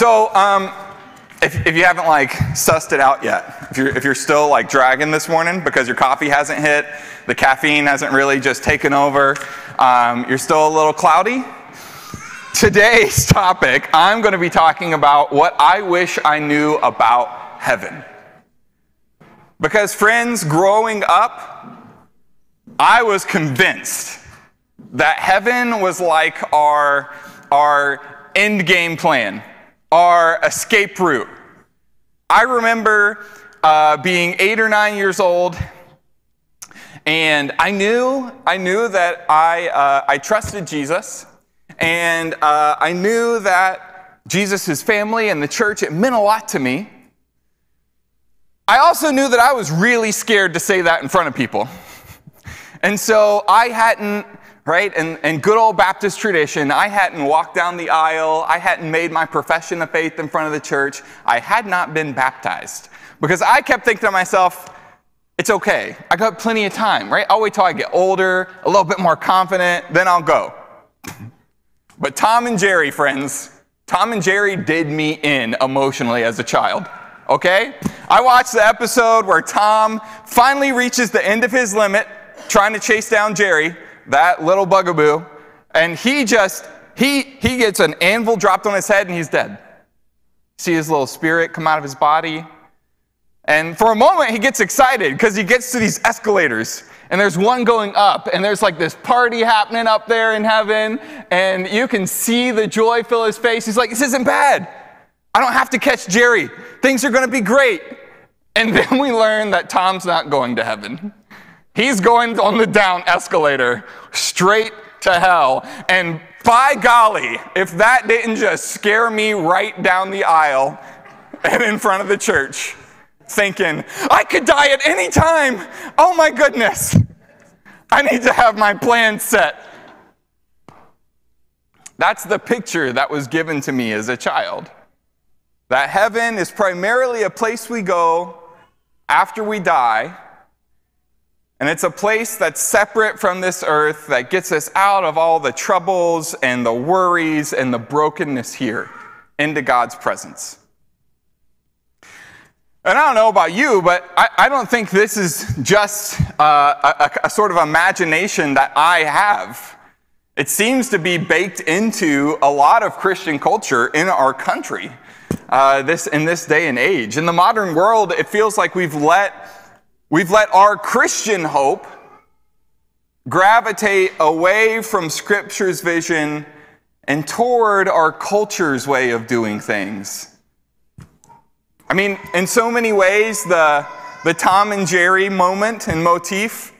So, um, if, if you haven't like sussed it out yet, if you're, if you're still like dragging this morning because your coffee hasn't hit, the caffeine hasn't really just taken over, um, you're still a little cloudy, today's topic, I'm going to be talking about what I wish I knew about heaven. Because, friends, growing up, I was convinced that heaven was like our, our end game plan our escape route. I remember uh, being eight or nine years old, and I knew I knew that I uh, I trusted Jesus, and uh, I knew that Jesus, family, and the church it meant a lot to me. I also knew that I was really scared to say that in front of people. And so I hadn't right? And, and good old Baptist tradition, I hadn't walked down the aisle, I hadn't made my profession of faith in front of the church, I had not been baptized. Because I kept thinking to myself, it's okay. I got plenty of time, right? I'll wait till I get older, a little bit more confident, then I'll go. But Tom and Jerry, friends, Tom and Jerry did me in emotionally as a child. Okay? I watched the episode where Tom finally reaches the end of his limit trying to chase down Jerry that little bugaboo, and he just, he, he gets an anvil dropped on his head and he's dead. See his little spirit come out of his body. And for a moment, he gets excited because he gets to these escalators. And there's one going up, and there's like this party happening up there in heaven, and you can see the joy fill his face. He's like, This isn't bad. I don't have to catch Jerry. Things are going to be great. And then we learn that Tom's not going to heaven. He's going on the down escalator straight to hell. And by golly, if that didn't just scare me right down the aisle and in front of the church, thinking, I could die at any time. Oh my goodness. I need to have my plan set. That's the picture that was given to me as a child. That heaven is primarily a place we go after we die and it's a place that's separate from this earth that gets us out of all the troubles and the worries and the brokenness here into God's presence. And I don't know about you, but I, I don't think this is just uh, a, a, sort of imagination that I have. It seems to be baked into a lot of Christian culture in our country uh, this, in this day and age. In the modern world, it feels like we've let We've let our Christian hope gravitate away from Scripture's vision and toward our culture's way of doing things. I mean, in so many ways, the, the Tom and Jerry moment and motif,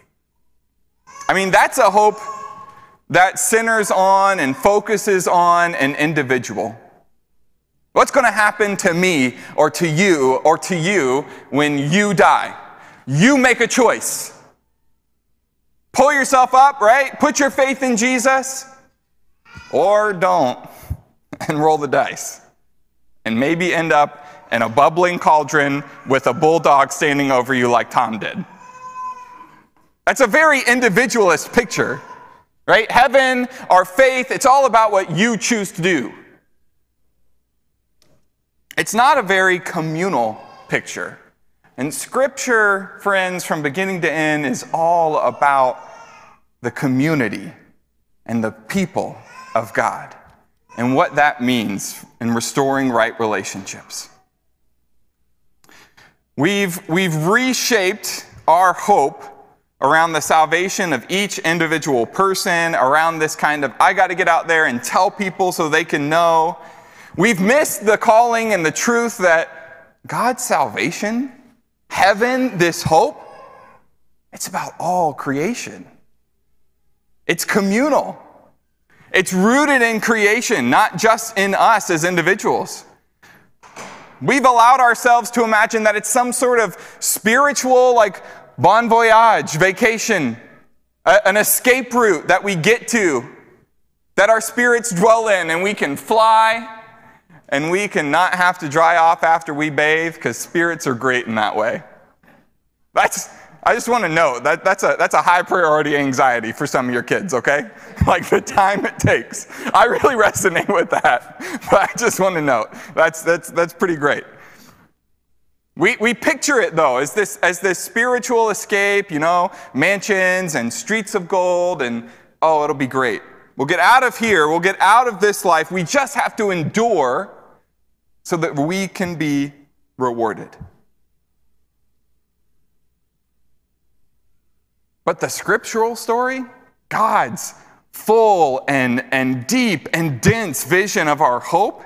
I mean, that's a hope that centers on and focuses on an individual. What's going to happen to me or to you or to you when you die? You make a choice. Pull yourself up, right? Put your faith in Jesus, or don't, and roll the dice. And maybe end up in a bubbling cauldron with a bulldog standing over you like Tom did. That's a very individualist picture, right? Heaven, our faith, it's all about what you choose to do. It's not a very communal picture. And scripture, friends, from beginning to end, is all about the community and the people of God and what that means in restoring right relationships. We've, we've reshaped our hope around the salvation of each individual person, around this kind of, I got to get out there and tell people so they can know. We've missed the calling and the truth that God's salvation heaven, this hope, it's about all creation. It's communal. It's rooted in creation, not just in us as individuals. We've allowed ourselves to imagine that it's some sort of spiritual, like bon voyage, vacation, a, an escape route that we get to, that our spirits dwell in, and we can fly and we can not have to dry off after we bathe because spirits are great in that way. That's, I just want to note that that's a, that's a high priority anxiety for some of your kids, okay? Like the time it takes. I really resonate with that, but I just want to note that's, that's, that's pretty great. We, we picture it though as this, as this spiritual escape, you know, mansions and streets of gold, and oh, it'll be great. We'll get out of here, we'll get out of this life. We just have to endure so that we can be rewarded. But the scriptural story, God's full and, and deep and dense vision of our hope,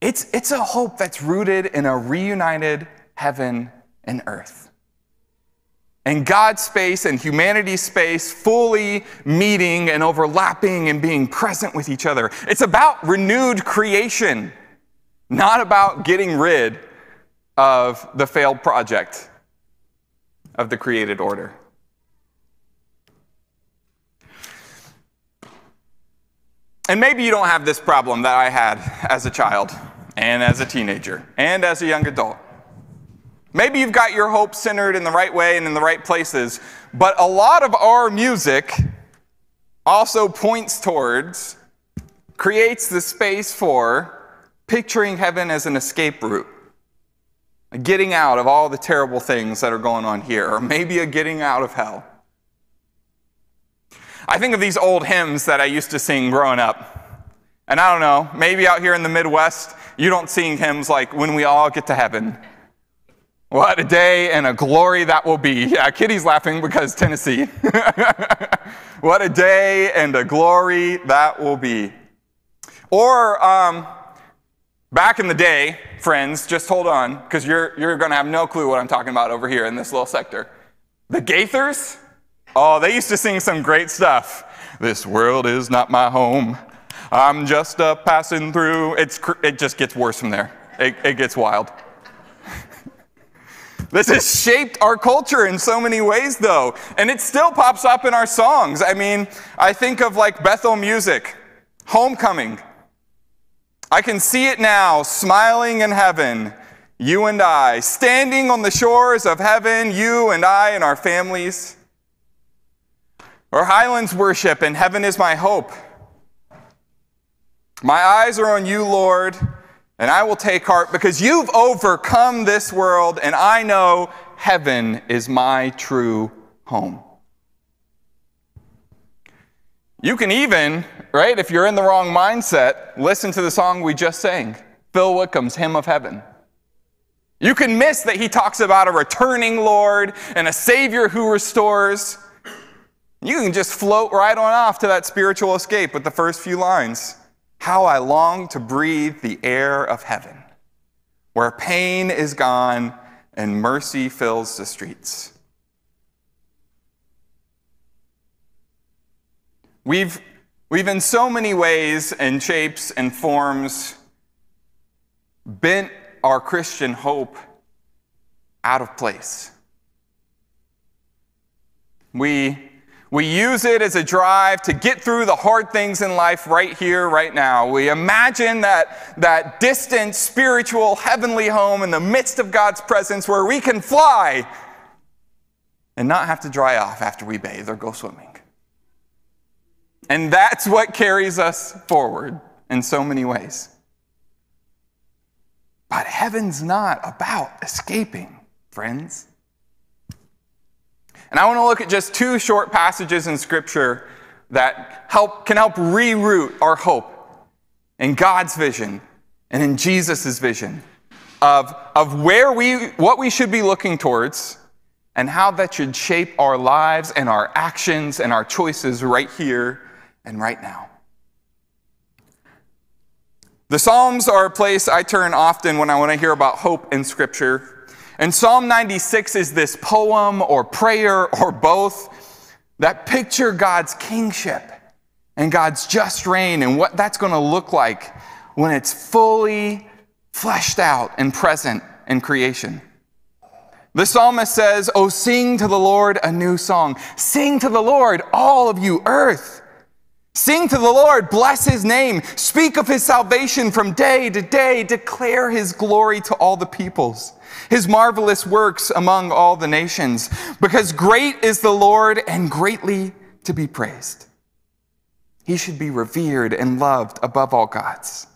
it's, it's a hope that's rooted in a reunited heaven and earth. And God's space and humanity's space fully meeting and overlapping and being present with each other. It's about renewed creation, not about getting rid of the failed project of the created order. And maybe you don't have this problem that I had as a child and as a teenager and as a young adult. Maybe you've got your hope centered in the right way and in the right places, but a lot of our music also points towards, creates the space for picturing heaven as an escape route. A getting out of all the terrible things that are going on here, or maybe a getting out of hell. I think of these old hymns that I used to sing growing up. And I don't know, maybe out here in the Midwest, you don't sing hymns like When We All Get to Heaven. What a day and a glory that will be. Yeah, Kitty's laughing because Tennessee. what a day and a glory that will be. Or um, back in the day, friends, just hold on, because you're, you're going to have no clue what I'm talking about over here in this little sector. The Gaithers, Oh, they used to sing some great stuff. This world is not my home. I'm just a passing through. It's, it just gets worse from there. It, it gets wild. this has shaped our culture in so many ways, though, and it still pops up in our songs. I mean, I think of like Bethel music, Homecoming. I can see it now, smiling in heaven, you and I, standing on the shores of heaven, you and I and our families. Or Highlands worship, and heaven is my hope. My eyes are on you, Lord, and I will take heart because you've overcome this world, and I know heaven is my true home. You can even, right, if you're in the wrong mindset, listen to the song we just sang Phil Wickham's Hymn of Heaven. You can miss that he talks about a returning Lord and a Savior who restores. You can just float right on off to that spiritual escape with the first few lines. How I long to breathe the air of heaven, where pain is gone and mercy fills the streets. We've, we've in so many ways and shapes and forms bent our Christian hope out of place. We we use it as a drive to get through the hard things in life right here, right now. We imagine that, that distant, spiritual, heavenly home in the midst of God's presence where we can fly and not have to dry off after we bathe or go swimming. And that's what carries us forward in so many ways. But heaven's not about escaping, friends. And I want to look at just two short passages in Scripture that help, can help reroute our hope in God's vision and in Jesus' vision of, of where we, what we should be looking towards and how that should shape our lives and our actions and our choices right here and right now. The Psalms are a place I turn often when I want to hear about hope in Scripture. And Psalm 96 is this poem or prayer or both that picture God's kingship and God's just reign and what that's going to look like when it's fully fleshed out and present in creation. The psalmist says, Oh, sing to the Lord a new song. Sing to the Lord, all of you earth. Sing to the Lord, bless his name, speak of his salvation from day to day, declare his glory to all the peoples, his marvelous works among all the nations, because great is the Lord and greatly to be praised. He should be revered and loved above all gods.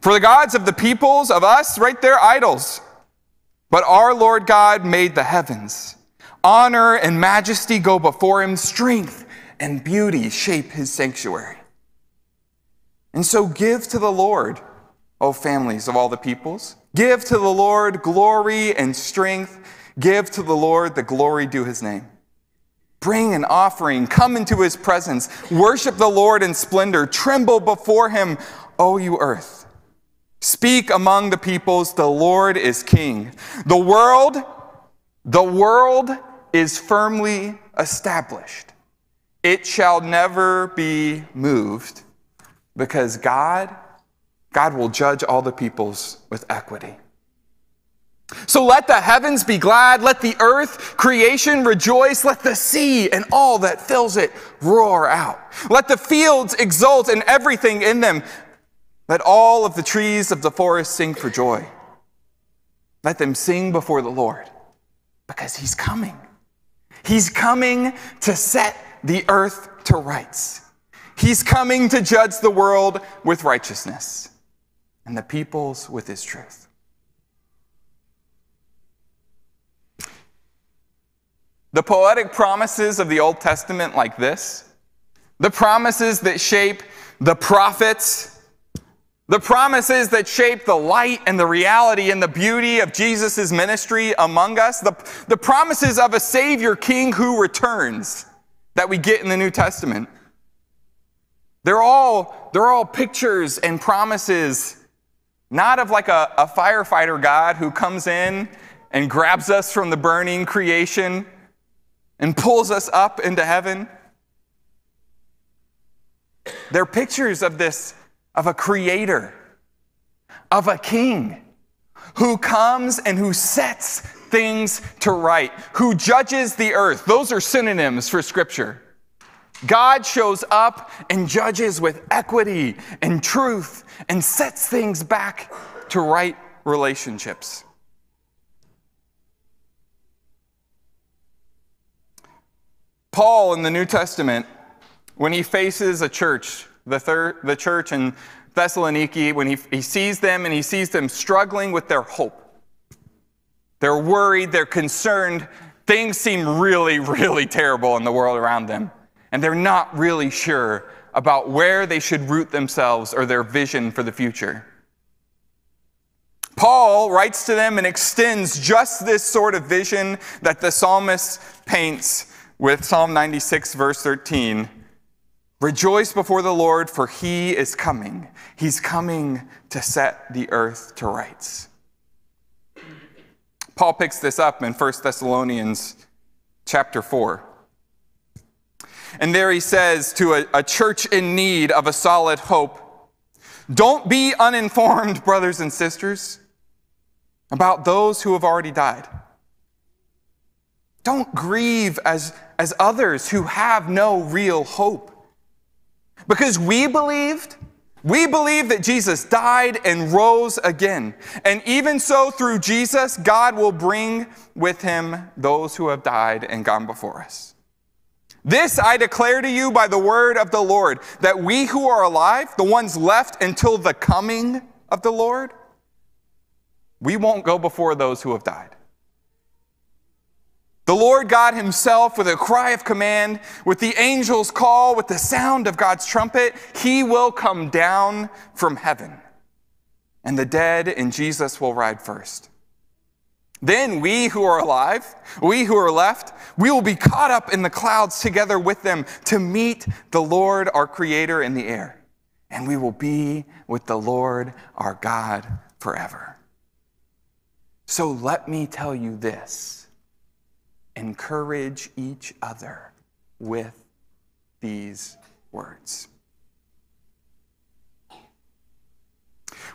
For the gods of the peoples, of us, right there, idols. But our Lord God made the heavens. Honor and majesty go before him, strength and beauty shape his sanctuary. And so give to the Lord, O families of all the peoples. Give to the Lord glory and strength. Give to the Lord the glory due his name. Bring an offering, come into his presence, worship the Lord in splendor, tremble before him, O you earth. Speak among the peoples, the Lord is king. The world, the world is firmly established. It shall never be moved because God, God will judge all the peoples with equity. So let the heavens be glad, let the earth, creation rejoice, let the sea and all that fills it roar out. Let the fields exult and everything in them. Let all of the trees of the forest sing for joy. Let them sing before the Lord because he's coming. He's coming to set the earth to rights. He's coming to judge the world with righteousness and the peoples with his truth. The poetic promises of the Old Testament, like this, the promises that shape the prophets, the promises that shape the light and the reality and the beauty of Jesus' ministry among us, the, the promises of a Savior King who returns that we get in the New Testament. They're all, they're all pictures and promises, not of like a, a firefighter God who comes in and grabs us from the burning creation and pulls us up into heaven. They're pictures of this, of a creator, of a king who comes and who sets things to right, who judges the earth. Those are synonyms for Scripture. God shows up and judges with equity and truth and sets things back to right relationships. Paul in the New Testament, when he faces a church, the, third, the church in Thessaloniki, when he, he sees them and he sees them struggling with their hope, they're worried, they're concerned. Things seem really, really terrible in the world around them. And they're not really sure about where they should root themselves or their vision for the future. Paul writes to them and extends just this sort of vision that the psalmist paints with Psalm 96, verse 13. Rejoice before the Lord, for he is coming. He's coming to set the earth to rights. Paul picks this up in 1 Thessalonians chapter 4. And there he says to a, a, church in need of a solid hope Don't be uninformed, brothers and sisters, about those who have already died. Don't grieve as, as others who have no real hope. Because we believed we believe that Jesus died and rose again. And even so, through Jesus, God will bring with him those who have died and gone before us. This I declare to you by the word of the Lord, that we who are alive, the ones left until the coming of the Lord, we won't go before those who have died. The Lord God Himself, with a cry of command, with the angel's call, with the sound of God's trumpet, He will come down from heaven. And the dead in Jesus will ride first. Then we who are alive, we who are left, we will be caught up in the clouds together with them to meet the Lord our Creator in the air. And we will be with the Lord our God forever. So let me tell you this encourage each other with these words.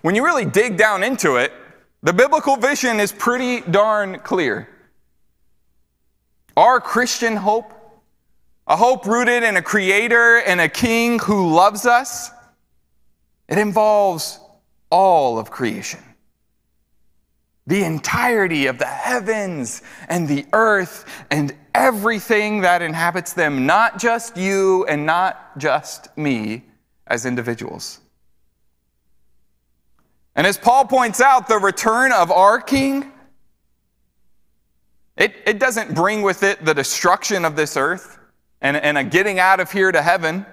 When you really dig down into it, the biblical vision is pretty darn clear. Our Christian hope, a hope rooted in a creator and a king who loves us. It involves all of creation. The entirety of the heavens and the earth and everything that inhabits them, not just you and not just me as individuals. And as Paul points out, the return of our king, it, it doesn't bring with it the destruction of this earth and, and a getting out of here to heaven.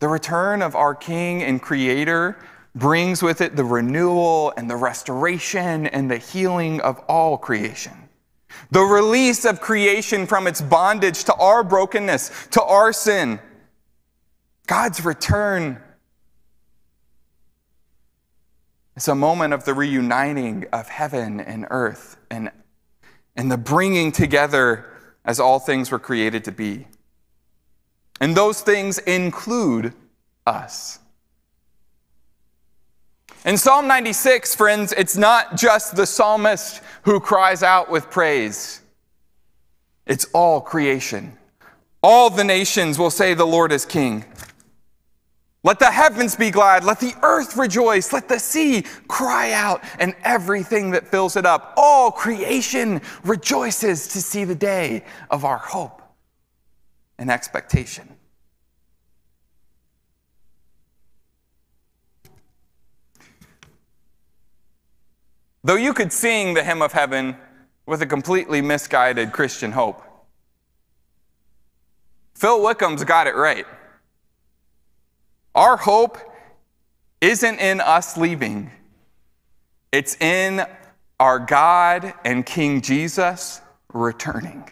The return of our King and Creator brings with it the renewal and the restoration and the healing of all creation. The release of creation from its bondage to our brokenness, to our sin. God's return is a moment of the reuniting of heaven and earth and, and the bringing together as all things were created to be. And those things include us. In Psalm 96, friends, it's not just the psalmist who cries out with praise, it's all creation. All the nations will say, The Lord is King. Let the heavens be glad. Let the earth rejoice. Let the sea cry out and everything that fills it up. All creation rejoices to see the day of our hope and expectation. Though you could sing the hymn of heaven with a completely misguided Christian hope, Phil Wickham's got it right. Our hope isn't in us leaving, it's in our God and King Jesus returning.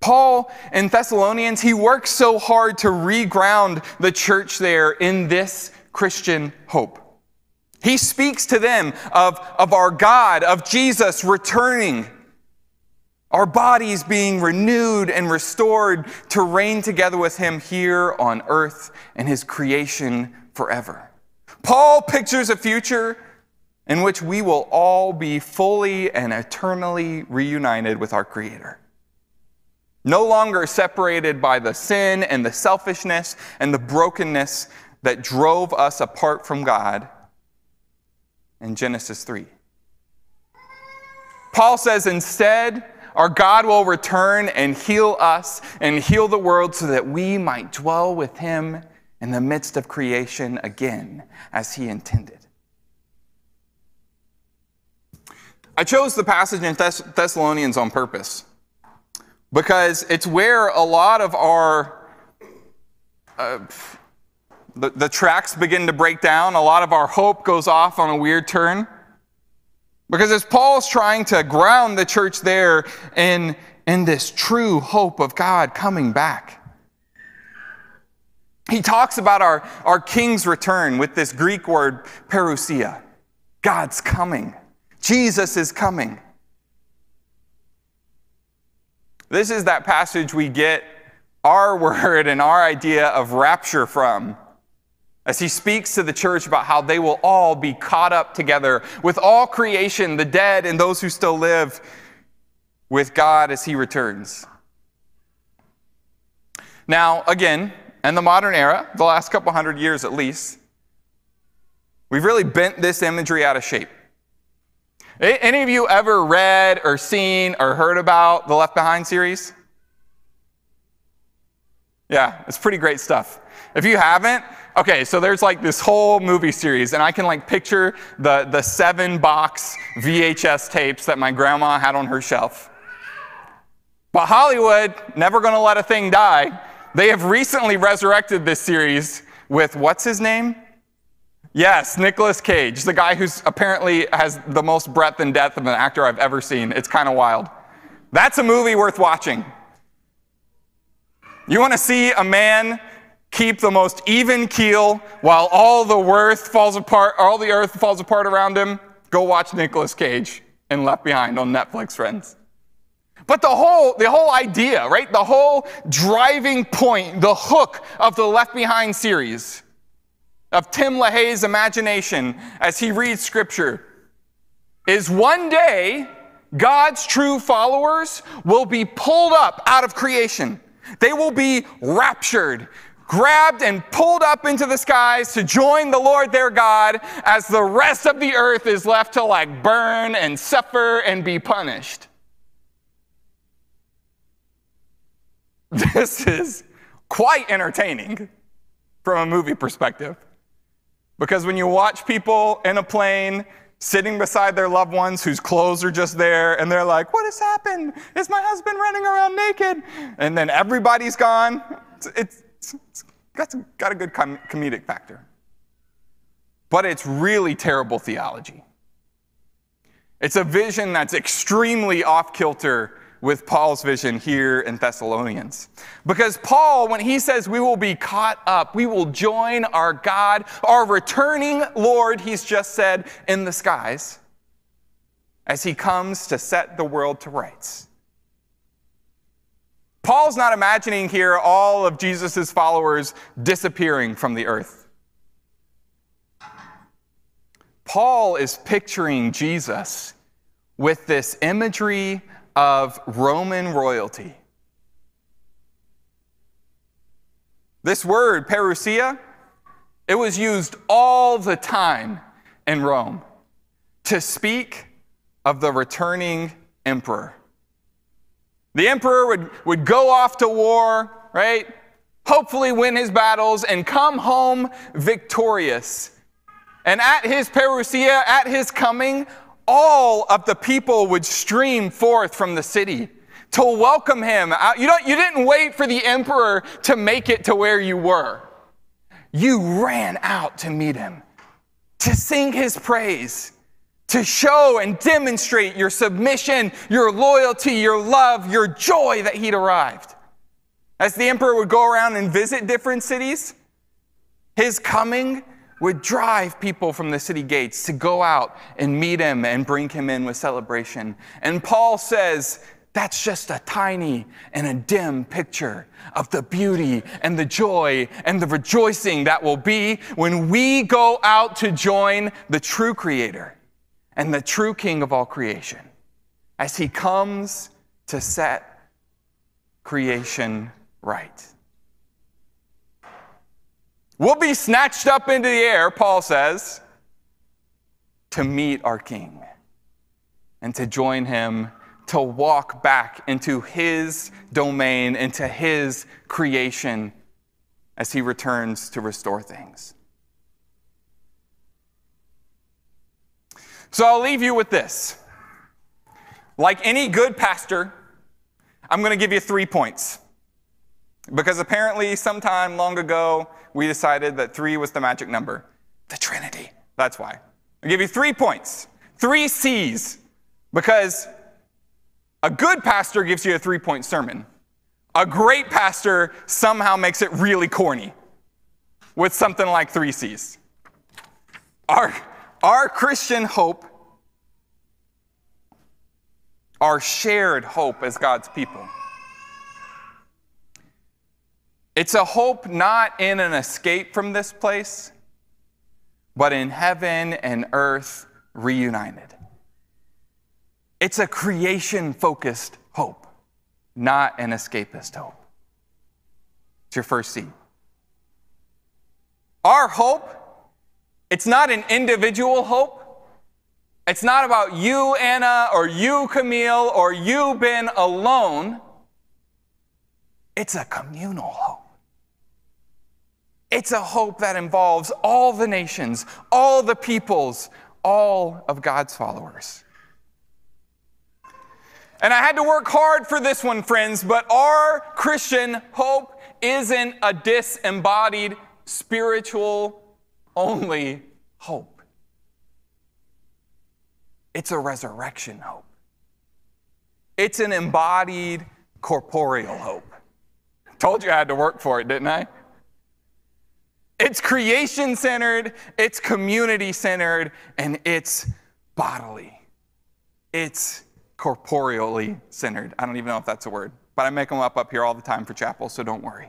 Paul in Thessalonians, he works so hard to reground the church there in this Christian hope. He speaks to them of, of our God, of Jesus returning our bodies being renewed and restored to reign together with Him here on earth and His creation forever. Paul pictures a future in which we will all be fully and eternally reunited with our Creator. No longer separated by the sin and the selfishness and the brokenness that drove us apart from God in Genesis 3. Paul says instead, our God will return and heal us and heal the world so that we might dwell with Him in the midst of creation again as He intended. I chose the passage in Thess- Thessalonians on purpose because it's where a lot of our uh, the, the tracks begin to break down. A lot of our hope goes off on a weird turn. Because as Paul's trying to ground the church there in, in this true hope of God coming back, he talks about our, our king's return with this Greek word parousia. God's coming. Jesus is coming. This is that passage we get our word and our idea of rapture from as he speaks to the church about how they will all be caught up together with all creation, the dead and those who still live, with God as he returns. Now, again, in the modern era, the last couple hundred years at least, we've really bent this imagery out of shape. Any of you ever read or seen or heard about the Left Behind series? Yeah, it's pretty great stuff. If you haven't, okay, so there's like this whole movie series, and I can like picture the, the seven box VHS tapes that my grandma had on her shelf. But Hollywood, never gonna let a thing die, they have recently resurrected this series with what's his name? Yes, Nicolas Cage, the guy who's apparently has the most breadth and depth of an actor I've ever seen. It's kind of wild. That's a movie worth watching. You want to see a man keep the most even keel while all the earth falls apart, all the earth falls apart around him, go watch Nicolas Cage and Left Behind on Netflix, friends. But the whole, the whole idea, right? The whole driving point, the hook of the Left Behind series of Tim LaHaye's imagination as he reads scripture is one day God's true followers will be pulled up out of creation. They will be raptured, grabbed and pulled up into the skies to join the Lord their God as the rest of the earth is left to like burn and suffer and be punished. This is quite entertaining from a movie perspective. Because when you watch people in a plane sitting beside their loved ones whose clothes are just there, and they're like, What has happened? Is my husband running around naked? And then everybody's gone. It's, it's, it's got, got a good com- comedic factor. But it's really terrible theology. It's a vision that's extremely off kilter with Paul's vision here in Thessalonians. Because Paul, when he says we will be caught up, we will join our God, our returning Lord, he's just said, in the skies, as he comes to set the world to rights. Paul's not imagining here all of Jesus' followers disappearing from the earth. Paul is picturing Jesus with this imagery of Roman royalty. This word, parousia, it was used all the time in Rome to speak of the returning emperor. The emperor would, would go off to war, right? Hopefully win his battles and come home victorious. And at his parousia, at his coming, all of the people would stream forth from the city to welcome him. Uh, you, don't, you didn't wait for the emperor to make it to where you were. You ran out to meet him, to sing his praise, to show and demonstrate your submission, your loyalty, your love, your joy that he'd arrived. As the emperor would go around and visit different cities, his coming would drive people from the city gates to go out and meet him and bring him in with celebration. And Paul says, that's just a tiny and a dim picture of the beauty and the joy and the rejoicing that will be when we go out to join the true Creator and the true King of all creation as He comes to set creation right. We'll be snatched up into the air, Paul says, to meet our King and to join him to walk back into his domain, into his creation as he returns to restore things. So I'll leave you with this. Like any good pastor, I'm going to give you three points. Because apparently, sometime long ago, we decided that three was the magic number. The Trinity. That's why. I'll give you three points, three C's, because a good pastor gives you a three point sermon. A great pastor somehow makes it really corny with something like three C's. Our, our Christian hope, our shared hope as God's people it's a hope not in an escape from this place, but in heaven and earth reunited. It's a creation focused hope, not an escapist hope. It's your first seed. Our hope, it's not an individual hope. It's not about you, Anna, or you, Camille, or you, Ben, alone. It's a communal hope. It's a hope that involves all the nations, all the peoples, all of God's followers. And I had to work hard for this one, friends, but our Christian hope isn't a disembodied, spiritual only hope. It's a resurrection hope. It's an embodied, corporeal hope. Told you I had to work for it, didn't I? It's creation centered, it's community centered, and it's bodily. It's corporeally centered. I don't even know if that's a word, but I make them up up here all the time for chapel, so don't worry.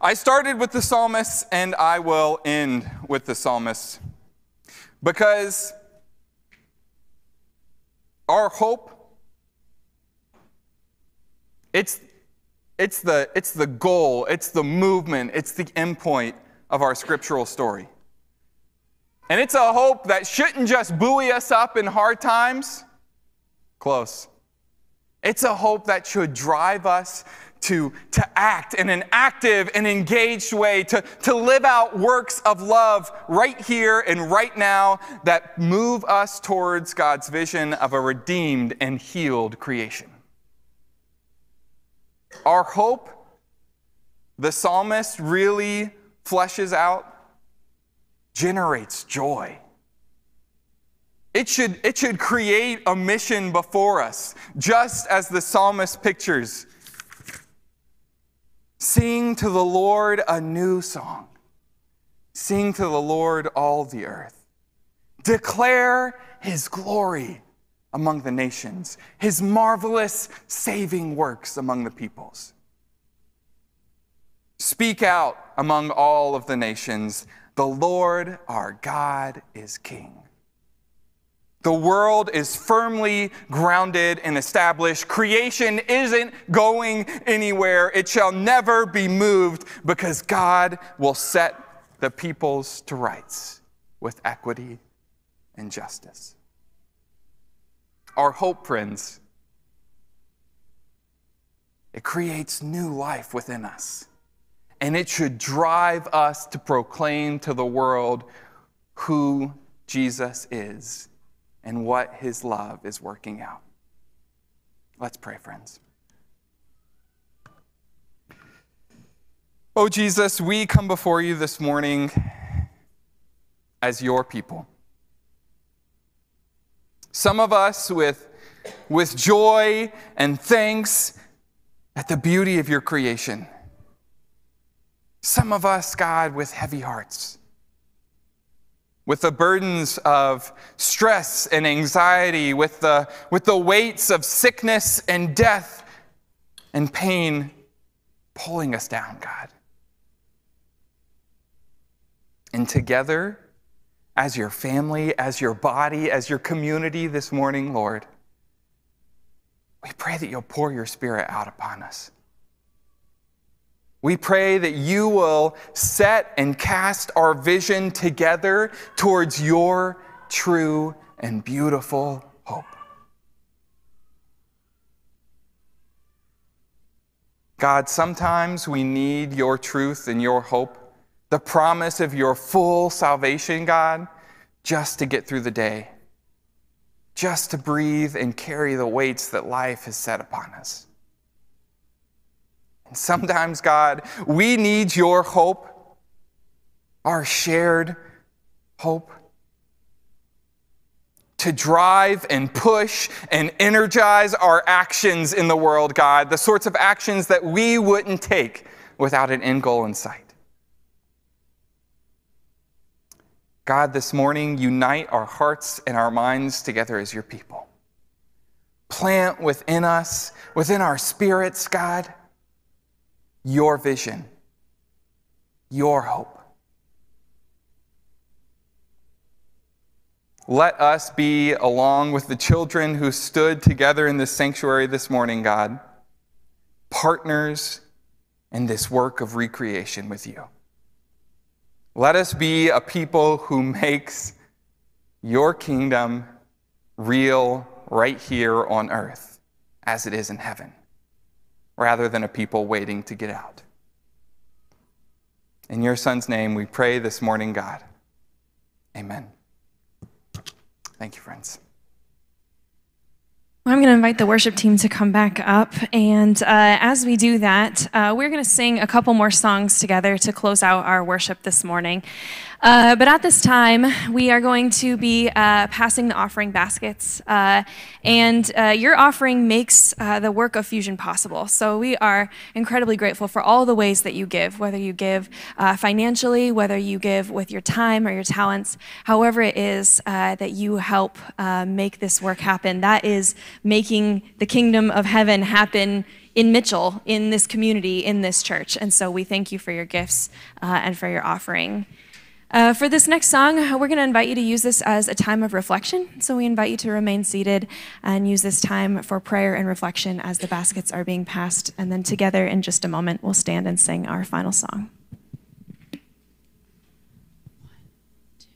I started with the psalmist, and I will end with the psalmist because Our hope, it's, it's, the, it's the goal, it's the movement, it's the endpoint of our scriptural story. And it's a hope that shouldn't just buoy us up in hard times. Close. It's a hope that should drive us to, to act in an active and engaged way, to, to live out works of love right here and right now that move us towards God's vision of a redeemed and healed creation. Our hope, the psalmist really fleshes out, generates joy. It should, it should create a mission before us, just as the psalmist pictures Sing to the Lord a new song. Sing to the Lord all the earth. Declare his glory among the nations, his marvelous saving works among the peoples. Speak out among all of the nations the Lord our God is king. The world is firmly grounded and established. Creation isn't going anywhere. It shall never be moved because God will set the peoples to rights with equity and justice. Our hope, friends, it creates new life within us. And it should drive us to proclaim to the world who Jesus is and what his love is working out. Let's pray, friends. Oh, Jesus, we come before you this morning as your people. Some of us with, with joy and thanks at the beauty of your creation. Some of us, God, with heavy hearts with the burdens of stress and anxiety, with the, with the weights of sickness and death and pain pulling us down, God. And together, as your family, as your body, as your community this morning, Lord, we pray that you'll pour your spirit out upon us. We pray that you will set and cast our vision together towards your true and beautiful hope. God, sometimes we need your truth and your hope, the promise of your full salvation, God, just to get through the day, just to breathe and carry the weights that life has set upon us. And sometimes, God, we need your hope, our shared hope, to drive and push and energize our actions in the world, God, the sorts of actions that we wouldn't take without an end goal in sight. God, this morning, unite our hearts and our minds together as your people. Plant within us, within our spirits, God, your vision, your hope. Let us be, along with the children who stood together in this sanctuary this morning, God, partners in this work of recreation with you. Let us be a people who makes your kingdom real right here on earth as it is in heaven rather than a people waiting to get out. In your Son's name, we pray this morning, God. Amen. Thank you, friends. I'm going to invite the worship team to come back up. And uh, as we do that, uh, we're going to sing a couple more songs together to close out our worship this morning. Uh, but at this time, we are going to be uh, passing the offering baskets. Uh, and uh, your offering makes the work of Fusion possible. So we are incredibly grateful for all the ways that you give, whether you give financially, whether you give with your time or your talents, however it is that you help make this work happen. That is making the kingdom of heaven happen in Mitchell, in this community, in this church. And so we thank you for your gifts and for your offering. Uh, for this next song, we're going to invite you to use this as a time of reflection. So we invite you to remain seated and use this time for prayer and reflection as the baskets are being passed. And then together in just a moment, we'll stand and sing our final song. One, two,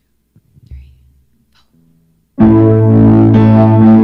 three, four.